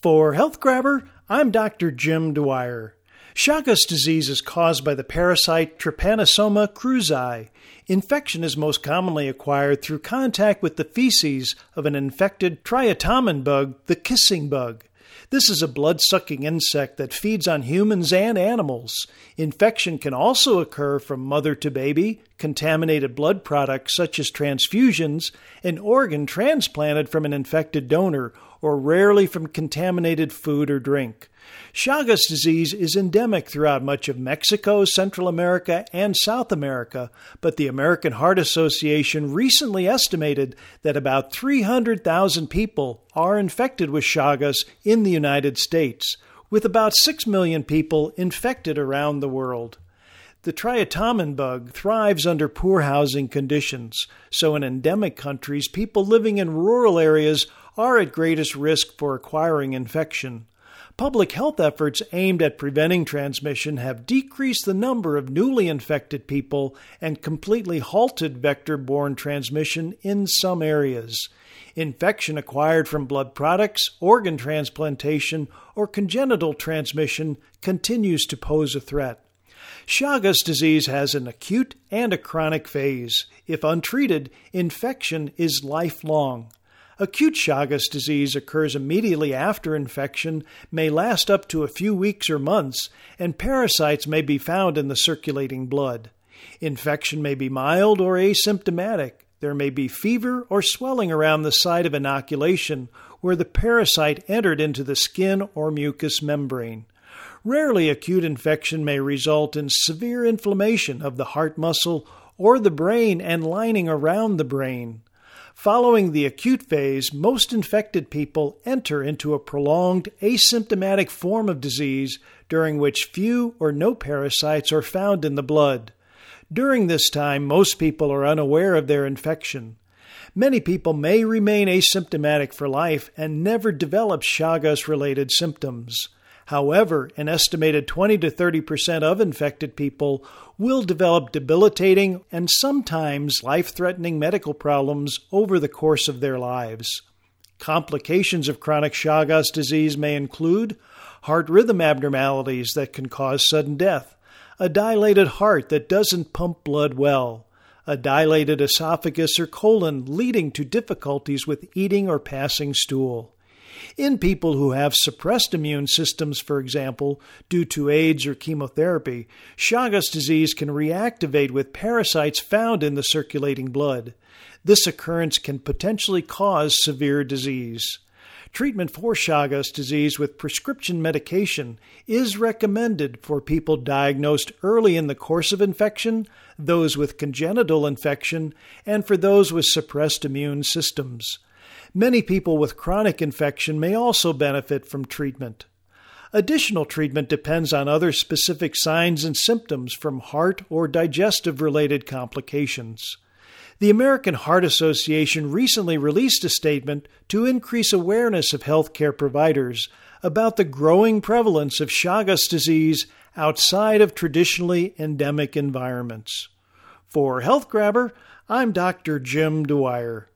For Health Grabber, I'm Dr. Jim Dwyer. Chagas disease is caused by the parasite Trypanosoma cruzi. Infection is most commonly acquired through contact with the feces of an infected triatomine bug, the kissing bug. This is a blood sucking insect that feeds on humans and animals. Infection can also occur from mother to baby, contaminated blood products such as transfusions, an organ transplanted from an infected donor, or rarely from contaminated food or drink. Chagas disease is endemic throughout much of Mexico, Central America, and South America, but the American Heart Association recently estimated that about 300,000 people are infected with Chagas in the United States, with about 6 million people infected around the world. The triatomine bug thrives under poor housing conditions, so in endemic countries, people living in rural areas are at greatest risk for acquiring infection. Public health efforts aimed at preventing transmission have decreased the number of newly infected people and completely halted vector borne transmission in some areas. Infection acquired from blood products, organ transplantation, or congenital transmission continues to pose a threat. Chagas disease has an acute and a chronic phase. If untreated, infection is lifelong. Acute Chagas disease occurs immediately after infection, may last up to a few weeks or months, and parasites may be found in the circulating blood. Infection may be mild or asymptomatic. There may be fever or swelling around the site of inoculation where the parasite entered into the skin or mucous membrane. Rarely, acute infection may result in severe inflammation of the heart muscle or the brain and lining around the brain. Following the acute phase, most infected people enter into a prolonged asymptomatic form of disease during which few or no parasites are found in the blood. During this time, most people are unaware of their infection. Many people may remain asymptomatic for life and never develop Chagas related symptoms. However, an estimated 20 to 30 percent of infected people will develop debilitating and sometimes life threatening medical problems over the course of their lives. Complications of chronic Chagas disease may include heart rhythm abnormalities that can cause sudden death, a dilated heart that doesn't pump blood well, a dilated esophagus or colon leading to difficulties with eating or passing stool in people who have suppressed immune systems, for example, due to AIDS or chemotherapy, Chagas disease can reactivate with parasites found in the circulating blood. This occurrence can potentially cause severe disease. Treatment for Chagas disease with prescription medication is recommended for people diagnosed early in the course of infection, those with congenital infection, and for those with suppressed immune systems. Many people with chronic infection may also benefit from treatment. Additional treatment depends on other specific signs and symptoms from heart or digestive related complications. The American Heart Association recently released a statement to increase awareness of healthcare providers about the growing prevalence of Chagas disease outside of traditionally endemic environments. For Health Grabber, I'm Dr. Jim Dwyer.